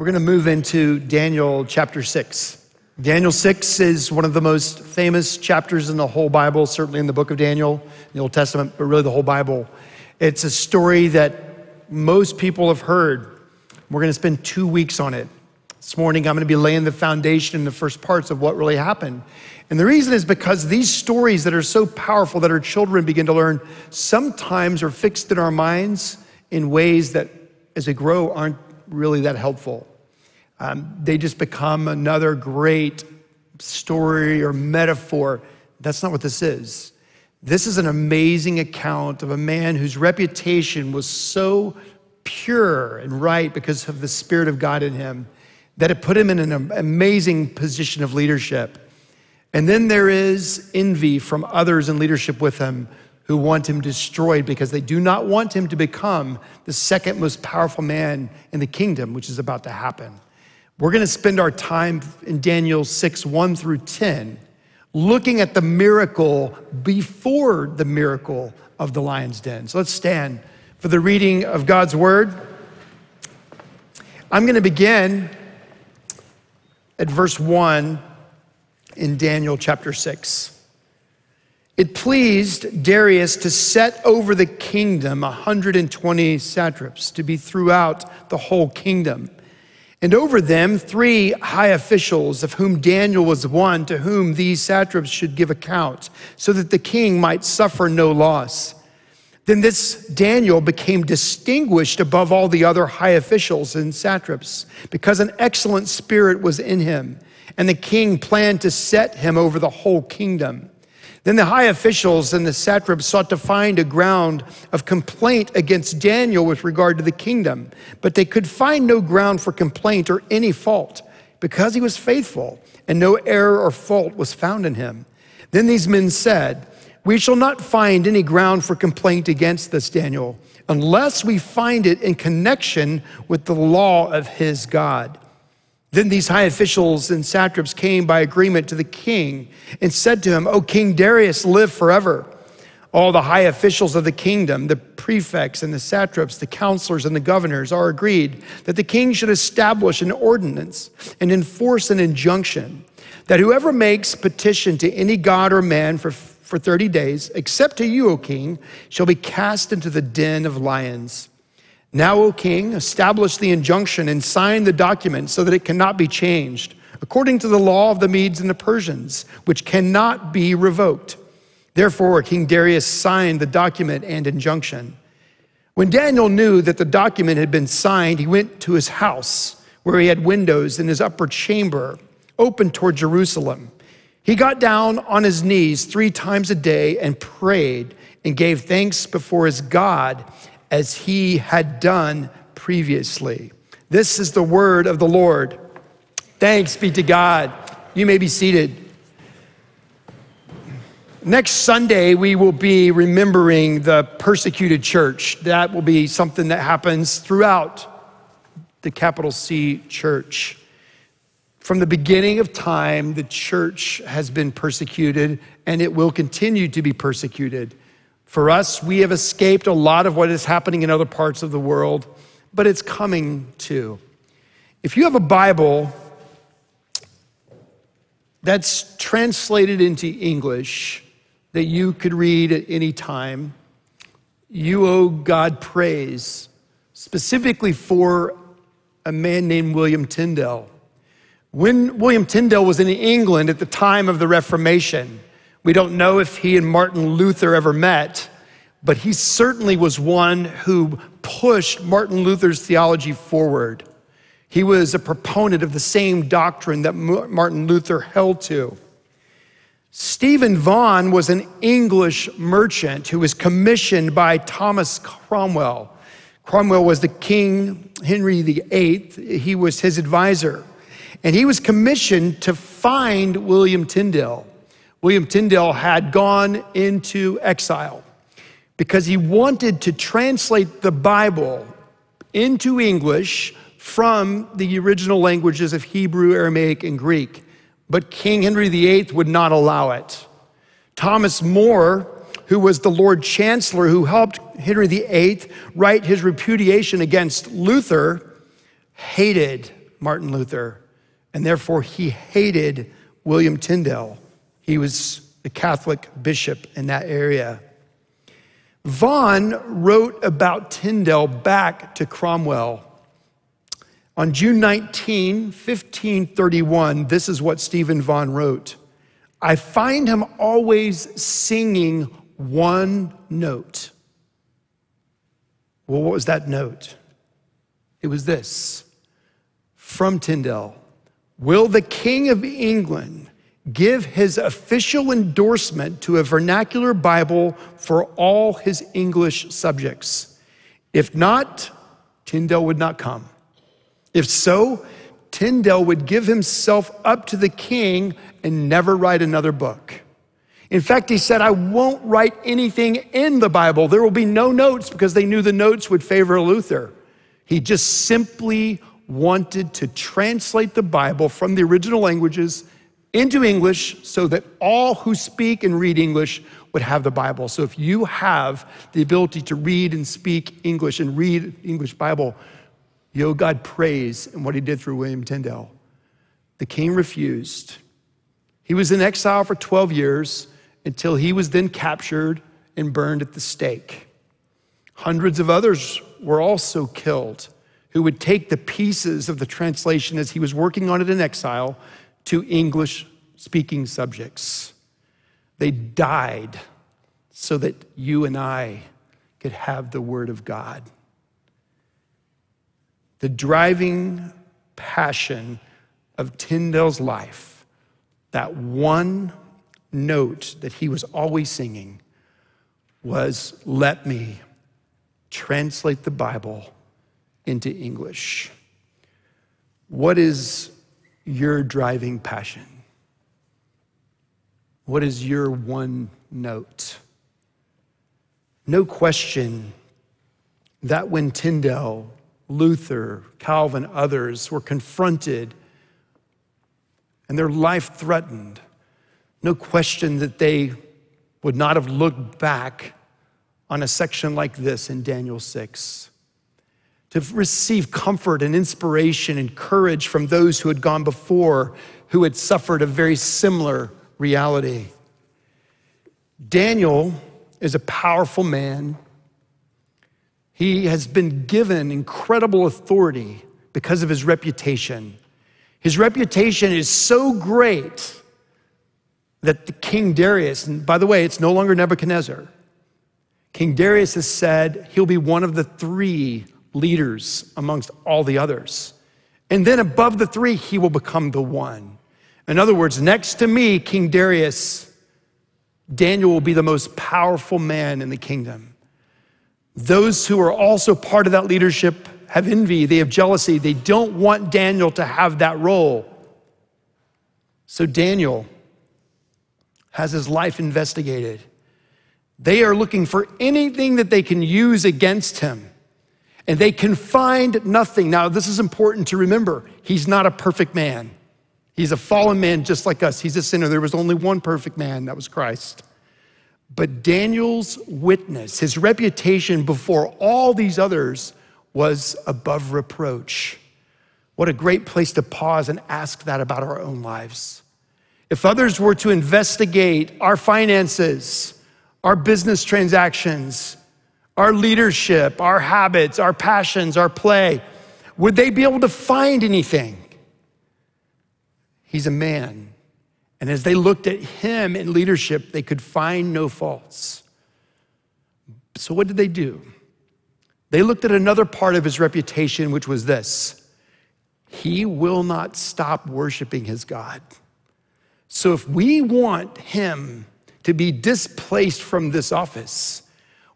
We're going to move into Daniel chapter 6. Daniel 6 is one of the most famous chapters in the whole Bible, certainly in the book of Daniel, the Old Testament, but really the whole Bible. It's a story that most people have heard. We're going to spend two weeks on it. This morning, I'm going to be laying the foundation in the first parts of what really happened. And the reason is because these stories that are so powerful that our children begin to learn sometimes are fixed in our minds in ways that, as they grow, aren't really that helpful. Um, they just become another great story or metaphor. That's not what this is. This is an amazing account of a man whose reputation was so pure and right because of the Spirit of God in him that it put him in an amazing position of leadership. And then there is envy from others in leadership with him who want him destroyed because they do not want him to become the second most powerful man in the kingdom, which is about to happen. We're going to spend our time in Daniel 6 1 through 10 looking at the miracle before the miracle of the lion's den. So let's stand for the reading of God's word. I'm going to begin at verse 1 in Daniel chapter 6. It pleased Darius to set over the kingdom 120 satraps to be throughout the whole kingdom and over them three high officials, of whom Daniel was one, to whom these satraps should give account, so that the king might suffer no loss. Then this Daniel became distinguished above all the other high officials and satraps, because an excellent spirit was in him, and the king planned to set him over the whole kingdom. Then the high officials and the satraps sought to find a ground of complaint against Daniel with regard to the kingdom, but they could find no ground for complaint or any fault because he was faithful and no error or fault was found in him. Then these men said, We shall not find any ground for complaint against this Daniel unless we find it in connection with the law of his God. Then these high officials and satraps came by agreement to the king and said to him, O King Darius, live forever. All the high officials of the kingdom, the prefects and the satraps, the counselors and the governors, are agreed that the king should establish an ordinance and enforce an injunction that whoever makes petition to any god or man for, for 30 days, except to you, O king, shall be cast into the den of lions. Now, O king, establish the injunction and sign the document so that it cannot be changed, according to the law of the Medes and the Persians, which cannot be revoked. Therefore, King Darius signed the document and injunction. When Daniel knew that the document had been signed, he went to his house, where he had windows in his upper chamber open toward Jerusalem. He got down on his knees three times a day and prayed and gave thanks before his God as he had done previously. This is the word of the Lord. Thanks be to God. You may be seated. Next Sunday, we will be remembering the persecuted church. That will be something that happens throughout the capital C church. From the beginning of time, the church has been persecuted and it will continue to be persecuted. For us, we have escaped a lot of what is happening in other parts of the world, but it's coming too. If you have a Bible that's translated into English that you could read at any time, you owe God praise, specifically for a man named William Tyndale. When William Tyndale was in England at the time of the Reformation, we don't know if he and Martin Luther ever met, but he certainly was one who pushed Martin Luther's theology forward. He was a proponent of the same doctrine that Martin Luther held to. Stephen Vaughan was an English merchant who was commissioned by Thomas Cromwell. Cromwell was the King Henry VIII, he was his advisor. And he was commissioned to find William Tyndale. William Tyndale had gone into exile because he wanted to translate the Bible into English from the original languages of Hebrew, Aramaic, and Greek. But King Henry VIII would not allow it. Thomas More, who was the Lord Chancellor who helped Henry VIII write his repudiation against Luther, hated Martin Luther, and therefore he hated William Tyndale. He was a Catholic bishop in that area. Vaughan wrote about Tyndale back to Cromwell. On June 19, 1531, this is what Stephen Vaughan wrote I find him always singing one note. Well, what was that note? It was this from Tyndale Will the King of England give his official endorsement to a vernacular Bible for all his English subjects? If not, Tyndale would not come. If so, Tyndale would give himself up to the king and never write another book. In fact, he said, I won't write anything in the Bible. There will be no notes because they knew the notes would favor Luther. He just simply wanted to translate the Bible from the original languages into English so that all who speak and read English would have the Bible. So if you have the ability to read and speak English and read the English Bible, you owe God praise in what he did through William Tyndale. The king refused. He was in exile for 12 years until he was then captured and burned at the stake. Hundreds of others were also killed who would take the pieces of the translation as he was working on it in exile to English speaking subjects. They died so that you and I could have the Word of God. The driving passion of Tyndale's life, that one note that he was always singing, was let me translate the Bible into English. What is your driving passion? What is your one note? No question that when Tyndale, Luther, Calvin, others were confronted and their life threatened, no question that they would not have looked back on a section like this in Daniel 6 to receive comfort and inspiration and courage from those who had gone before, who had suffered a very similar reality. Daniel is a powerful man. He has been given incredible authority because of his reputation. His reputation is so great that the King Darius, and by the way, it's no longer Nebuchadnezzar, King Darius has said he'll be one of the three leaders amongst all the others. And then above the three, he will become the one. In other words, next to me, King Darius, Daniel will be the most powerful man in the kingdom. Those who are also part of that leadership have envy, they have jealousy, they don't want Daniel to have that role. So Daniel has his life investigated. They are looking for anything that they can use against him and they can find nothing. Now, this is important to remember. He's not a perfect man. He's a fallen man just like us. He's a sinner. There was only one perfect man, that was Christ. But Daniel's witness, his reputation before all these others was above reproach. What a great place to pause and ask that about our own lives. If others were to investigate our finances, our business transactions, our leadership, our habits, our passions, our play, would they be able to find anything? He's a man. And as they looked at him in leadership, they could find no faults. So, what did they do? They looked at another part of his reputation, which was this he will not stop worshiping his God. So, if we want him to be displaced from this office,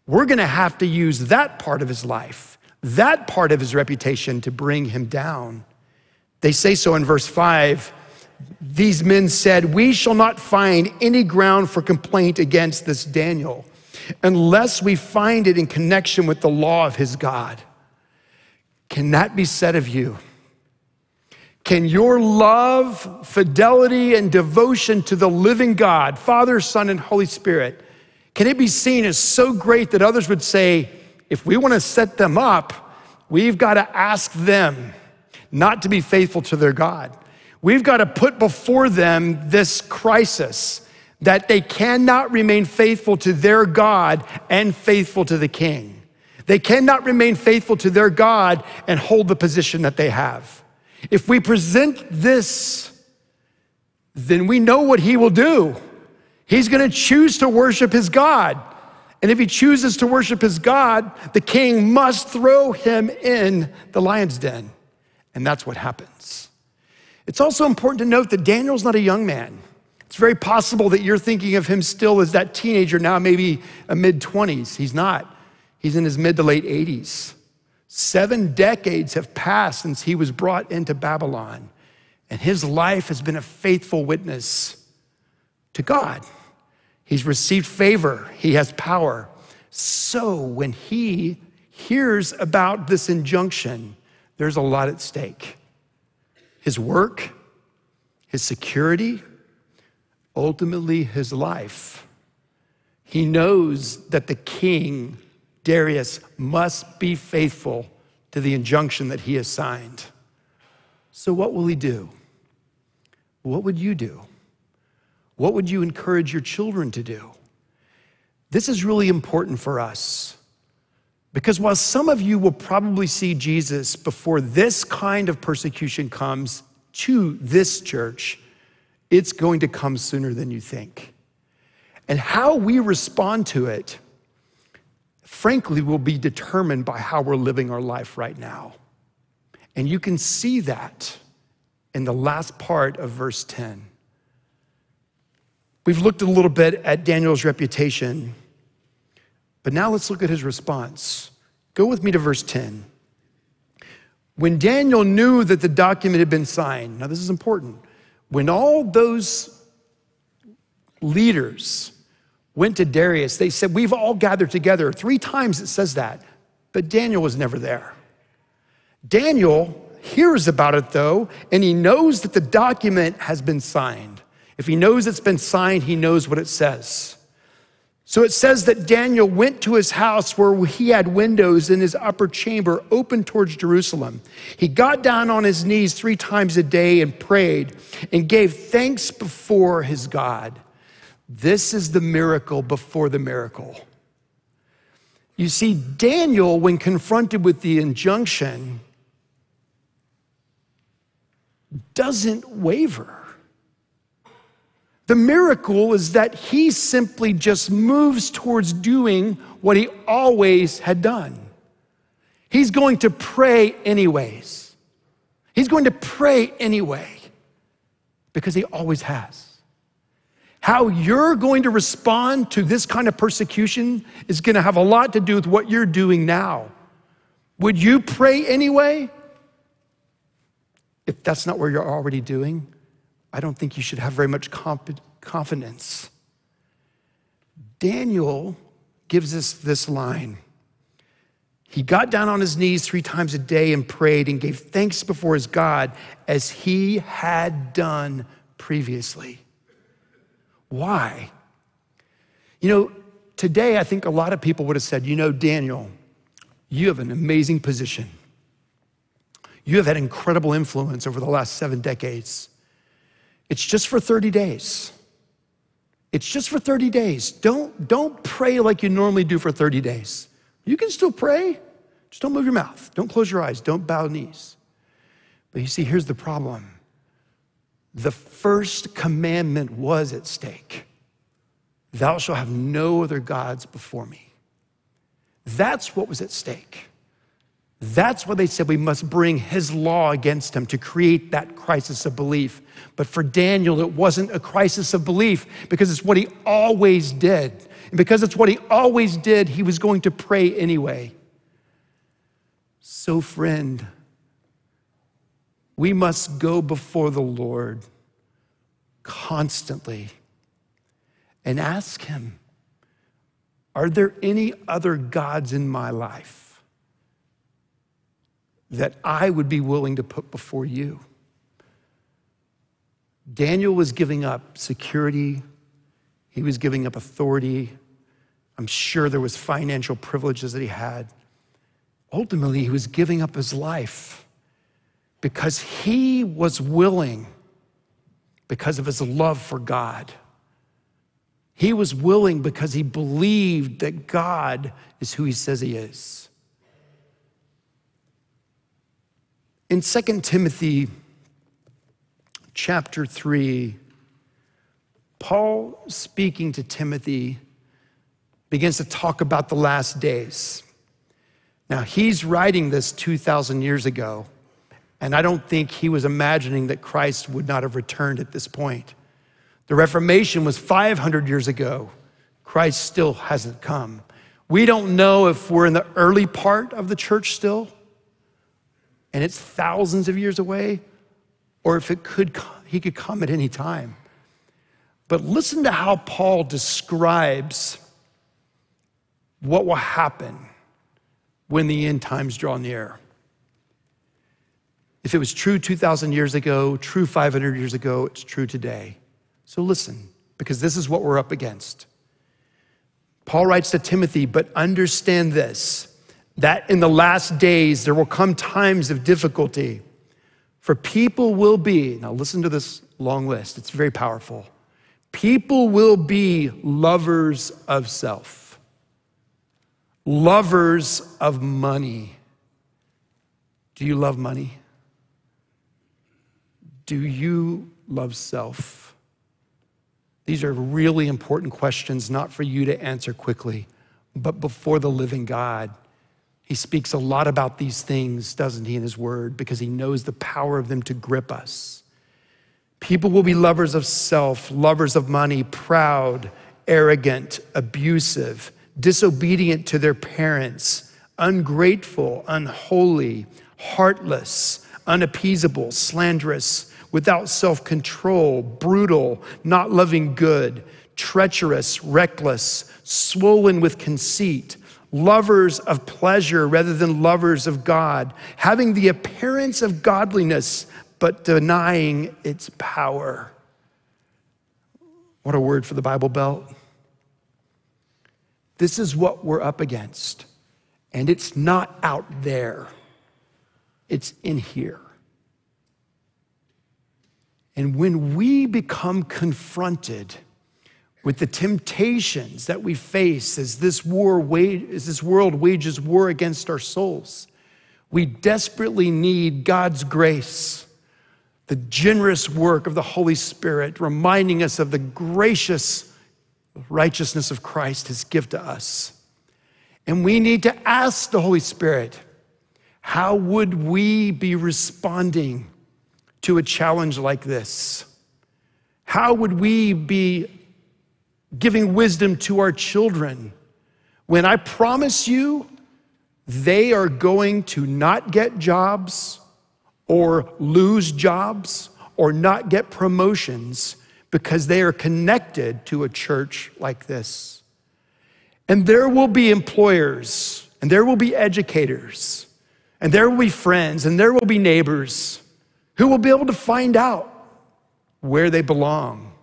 we're going to have to use that part of his life, that part of his reputation to bring him down. They say so in verse 5. These men said, We shall not find any ground for complaint against this Daniel unless we find it in connection with the law of his God. Can that be said of you? Can your love, fidelity, and devotion to the living God, Father, Son, and Holy Spirit, can it be seen as so great that others would say, if we want to set them up, we've got to ask them, not to be faithful to their God. We've got to put before them this crisis that they cannot remain faithful to their God and faithful to the king. They cannot remain faithful to their God and hold the position that they have. If we present this, then we know what he will do. He's going to choose to worship his God. And if he chooses to worship his God, the king must throw him in the lion's den. And that's what happens. It's also important to note that Daniel's not a young man. It's very possible that you're thinking of him still as that teenager now, maybe a mid 20s. He's not. He's in his mid to late 80s. Seven decades have passed since he was brought into Babylon, and his life has been a faithful witness to God. He's received favor, he has power. So when he hears about this injunction, there's a lot at stake his work, his security, ultimately his life. He knows that the king, Darius, must be faithful to the injunction that he has signed. So, what will he do? What would you do? What would you encourage your children to do? This is really important for us because while some of you will probably see Jesus before this kind of persecution comes to this church, it's going to come sooner than you think. And how we respond to it, frankly, will be determined by how we're living our life right now. And you can see that in the last part of verse 10. We've looked a little bit at Daniel's reputation. But now let's look at his response. Go with me to verse 10. When Daniel knew that the document had been signed, now this is important, when all those leaders went to Darius, they said, We've all gathered together. Three times it says that, but Daniel was never there. Daniel hears about it though, and he knows that the document has been signed. If he knows it's been signed, he knows what it says. So it says that Daniel went to his house where he had windows in his upper chamber open towards Jerusalem. He got down on his knees three times a day and prayed and gave thanks before his God. This is the miracle before the miracle. You see, Daniel, when confronted with the injunction, doesn't waver. The miracle is that he simply just moves towards doing what he always had done. He's going to pray anyways. He's going to pray anyway because he always has. How you're going to respond to this kind of persecution is going to have a lot to do with what you're doing now. Would you pray anyway? If that's not what you're already doing, I don't think you should have very much confidence. Daniel gives us this line. He got down on his knees three times a day and prayed and gave thanks before his God as he had done previously. Why? You know, today I think a lot of people would have said, you know, Daniel, you have an amazing position. You have had incredible influence over the last seven decades. It's just for 30 days. It's just for 30 days. Don't, don't pray like you normally do for 30 days. You can still pray, just don't move your mouth. Don't close your eyes. Don't bow knees. But you see, here's the problem the first commandment was at stake Thou shalt have no other gods before me. That's what was at stake. That's why they said we must bring his law against him to create that crisis of belief. But for Daniel, it wasn't a crisis of belief because it's what he always did. And because it's what he always did, he was going to pray anyway. So, friend, we must go before the Lord constantly and ask him, Are there any other gods in my life? That I would be willing to put before you. Daniel was giving up security, he was giving up authority. I'm sure there was financial privileges that he had. Ultimately, he was giving up his life because he was willing, because of his love for God. He was willing because he believed that God is who he says he is. In 2 Timothy chapter 3, Paul, speaking to Timothy, begins to talk about the last days. Now, he's writing this 2,000 years ago, and I don't think he was imagining that Christ would not have returned at this point. The Reformation was 500 years ago. Christ still hasn't come. We don't know if we're in the early part of the church still, and it's thousands of years away, or if it could, he could come at any time. But listen to how Paul describes what will happen when the end times draw near. If it was true 2,000 years ago, true 500 years ago, it's true today. So listen, because this is what we're up against. Paul writes to Timothy, but understand this that in the last days there will come times of difficulty. For people will be, now listen to this long list, it's very powerful. People will be lovers of self, lovers of money. Do you love money? Do you love self? These are really important questions, not for you to answer quickly, but before the living God. He speaks a lot about these things, doesn't he, in his word, because he knows the power of them to grip us. People will be lovers of self, lovers of money, proud, arrogant, abusive, disobedient to their parents, ungrateful, unholy, heartless, unappeasable, slanderous without self control, brutal, not loving good, treacherous, reckless, swollen with conceit, lovers of pleasure rather than lovers of God, having the appearance of godliness but denying its power. What a word for the Bible Belt. This is what we're up against. And it's not out there, it's in here. And when we become confronted with the temptations that we face as this war as this world wages war against our souls, we desperately need God's grace, the generous work of the Holy Spirit, reminding us of the gracious righteousness of Christ, his gift to us. And we need to ask the Holy Spirit, how would we be responding to a challenge like this? How would we be giving wisdom to our children when I promise you they are going to not get jobs or lose jobs or not get promotions because they are connected to a church like this? And there will be employers, and there will be educators, and there will be friends, and there will be neighbors who will be able to find out where they belong,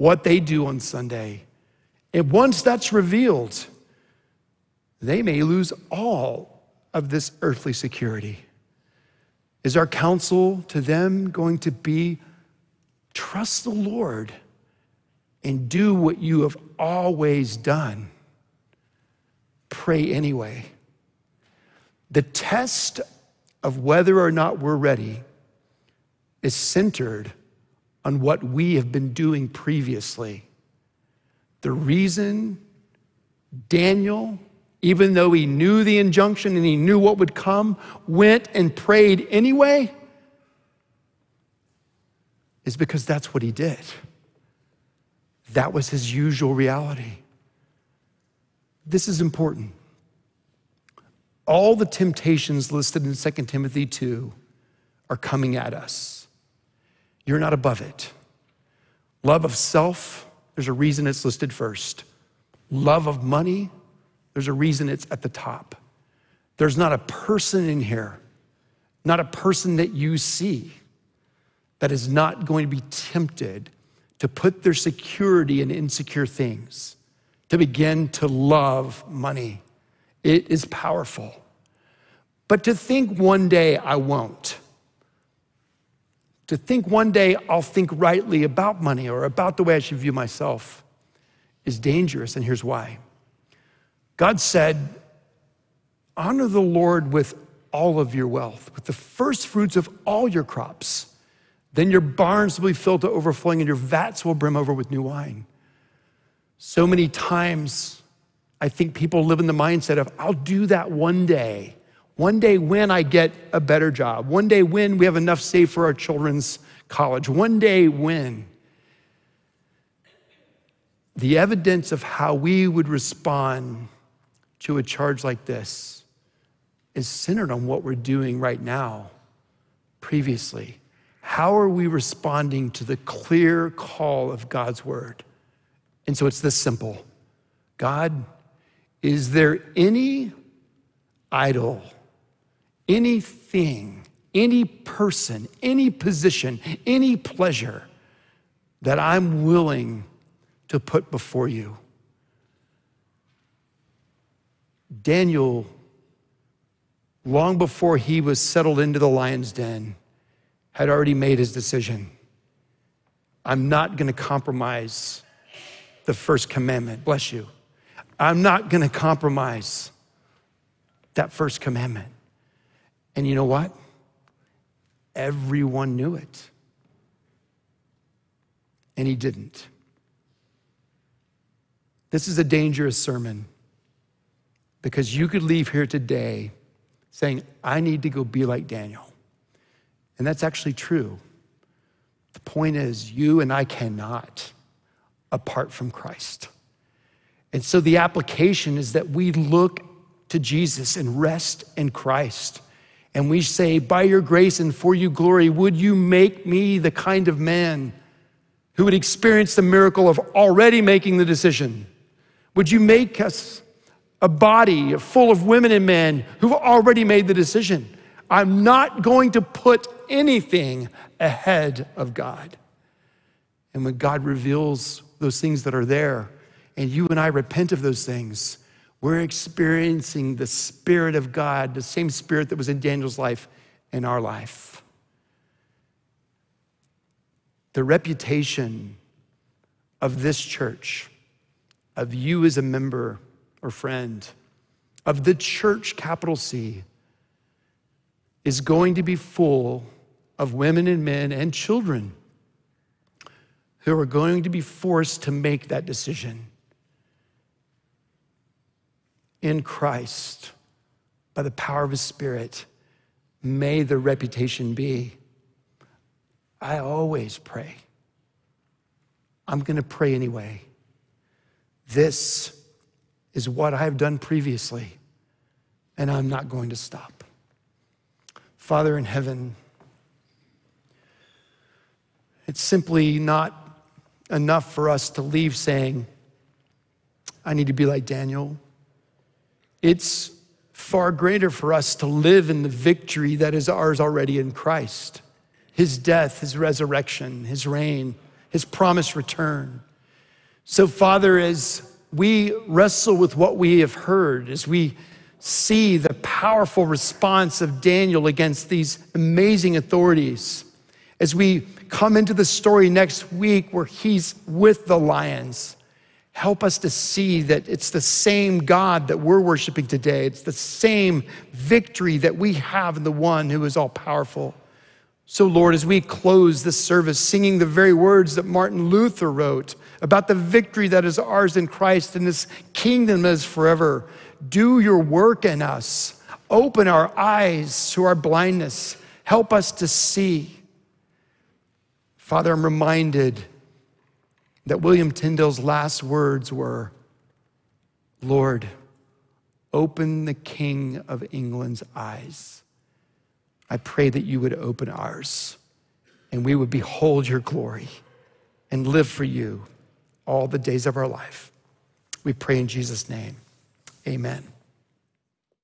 what they do on Sunday. And once that's revealed, they may lose all of this earthly security. Is our counsel to them going to be trust the Lord and do what you have always done? Pray anyway. The test of whether or not we're ready is centered on what we have been doing previously. The reason Daniel, even though he knew the injunction and he knew what would come, went and prayed anyway is because that's what he did. That was his usual reality. This is important. All the temptations listed in 2 Timothy 2 are coming at us. You're not above it. Love of self, there's a reason it's listed first. Love of money, there's a reason it's at the top. There's not a person in here, not a person that you see, that is not going to be tempted to put their security in insecure things, to begin to love money. It is powerful. But to think one day I won't, to think one day I'll think rightly about money or about the way I should view myself is dangerous, and here's why. God said, Honor the Lord with all of your wealth, with the first fruits of all your crops. Then your barns will be filled to overflowing, and your vats will brim over with new wine. So many times, I think people live in the mindset of, I'll do that one day. One day when I get a better job. One day when we have enough saved for our children's college. One day when. The evidence of how we would respond to a charge like this is centered on what we're doing right now, previously. How are we responding to the clear call of God's word? And so it's this simple God, is there any idol, anything, any person, any position, any pleasure that I'm willing to put before you? Daniel, long before he was settled into the lion's den, had already made his decision. I'm not going to compromise the first commandment. Bless you. I'm not going to compromise that first commandment. And you know what? Everyone knew it. And he didn't. This is a dangerous sermon because you could leave here today saying, I need to go be like Daniel. And that's actually true. The point is, you and I cannot apart from Christ. And so the application is that we look to Jesus and rest in Christ. And we say, By your grace and for your glory, would you make me the kind of man who would experience the miracle of already making the decision? Would you make us a body full of women and men who've already made the decision? I'm not going to put anything ahead of God. And when God reveals those things that are there, and you and I repent of those things, we're experiencing the Spirit of God, the same Spirit that was in Daniel's life, in our life. The reputation of this church, of you as a member or friend, of the church, capital C, is going to be full of women and men and children who are going to be forced to make that decision in Christ by the power of His Spirit. May the reputation be. I always pray. I'm going to pray anyway. This is what I've done previously, and I'm not going to stop. Father in heaven, it's simply not enough for us to leave saying, I need to be like Daniel. It's far greater for us to live in the victory that is ours already in Christ his death, his resurrection, his reign, his promised return. So, Father, as we wrestle with what we have heard, as we see the powerful response of Daniel against these amazing authorities, as we come into the story next week where he's with the lions, help us to see that it's the same God that we're worshiping today. It's the same victory that we have in the one who is all powerful. So, Lord, as we close this service singing the very words that Martin Luther wrote about the victory that is ours in Christ and this kingdom is forever, do your work in us. Open our eyes to our blindness. Help us to see. Father, I'm reminded that William Tyndale's last words were Lord, open the King of England's eyes. I pray that you would open ours and we would behold your glory and live for you all the days of our life. We pray in Jesus' name. Amen.